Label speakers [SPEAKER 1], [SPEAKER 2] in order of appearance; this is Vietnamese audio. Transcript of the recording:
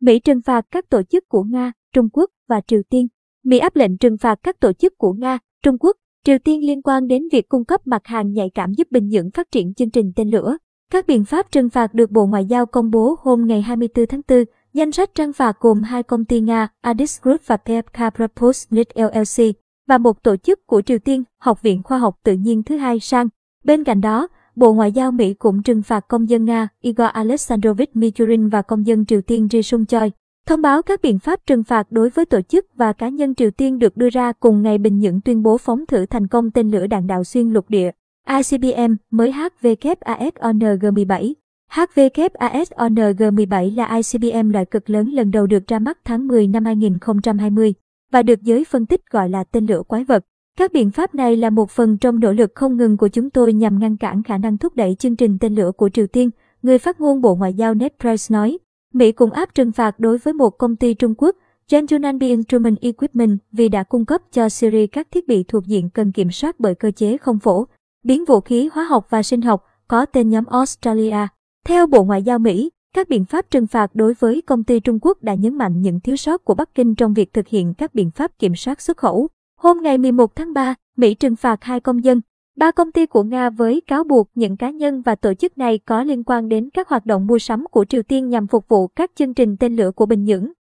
[SPEAKER 1] Mỹ trừng phạt các tổ chức của Nga, Trung Quốc và Triều Tiên. Mỹ áp lệnh trừng phạt các tổ chức của Nga, Trung Quốc, Triều Tiên liên quan đến việc cung cấp mặt hàng nhạy cảm giúp Bình Nhưỡng phát triển chương trình tên lửa. Các biện pháp trừng phạt được Bộ Ngoại giao công bố hôm ngày 24 tháng 4. Danh sách trừng phạt gồm hai công ty Nga, Adis Group và PFK Propulsion LLC, và một tổ chức của Triều Tiên, Học viện Khoa học Tự nhiên thứ hai sang. Bên cạnh đó, Bộ Ngoại giao Mỹ cũng trừng phạt công dân Nga Igor Alexandrovich Michurin và công dân Triều Tiên Ri Sung Choi. Thông báo các biện pháp trừng phạt đối với tổ chức và cá nhân Triều Tiên được đưa ra cùng ngày Bình Nhưỡng tuyên bố phóng thử thành công tên lửa đạn đạo xuyên lục địa. ICBM mới HVKASONG-17 HVKASONG-17 là ICBM loại cực lớn lần đầu được ra mắt tháng 10 năm 2020 và được giới phân tích gọi là tên lửa quái vật. Các biện pháp này là một phần trong nỗ lực không ngừng của chúng tôi nhằm ngăn cản khả năng thúc đẩy chương trình tên lửa của Triều Tiên, người phát ngôn Bộ Ngoại giao Ned Price nói. Mỹ cũng áp trừng phạt đối với một công ty Trung Quốc, Gentleman Instrument Equipment vì đã cung cấp cho Syria các thiết bị thuộc diện cần kiểm soát bởi cơ chế không phổ, biến vũ khí hóa học và sinh học có tên nhóm Australia. Theo Bộ Ngoại giao Mỹ, các biện pháp trừng phạt đối với công ty Trung Quốc đã nhấn mạnh những thiếu sót của Bắc Kinh trong việc thực hiện các biện pháp kiểm soát xuất khẩu. Hôm ngày 11 tháng 3, Mỹ trừng phạt hai công dân, ba công ty của Nga với cáo buộc những cá nhân và tổ chức này có liên quan đến các hoạt động mua sắm của Triều Tiên nhằm phục vụ các chương trình tên lửa của Bình Nhưỡng.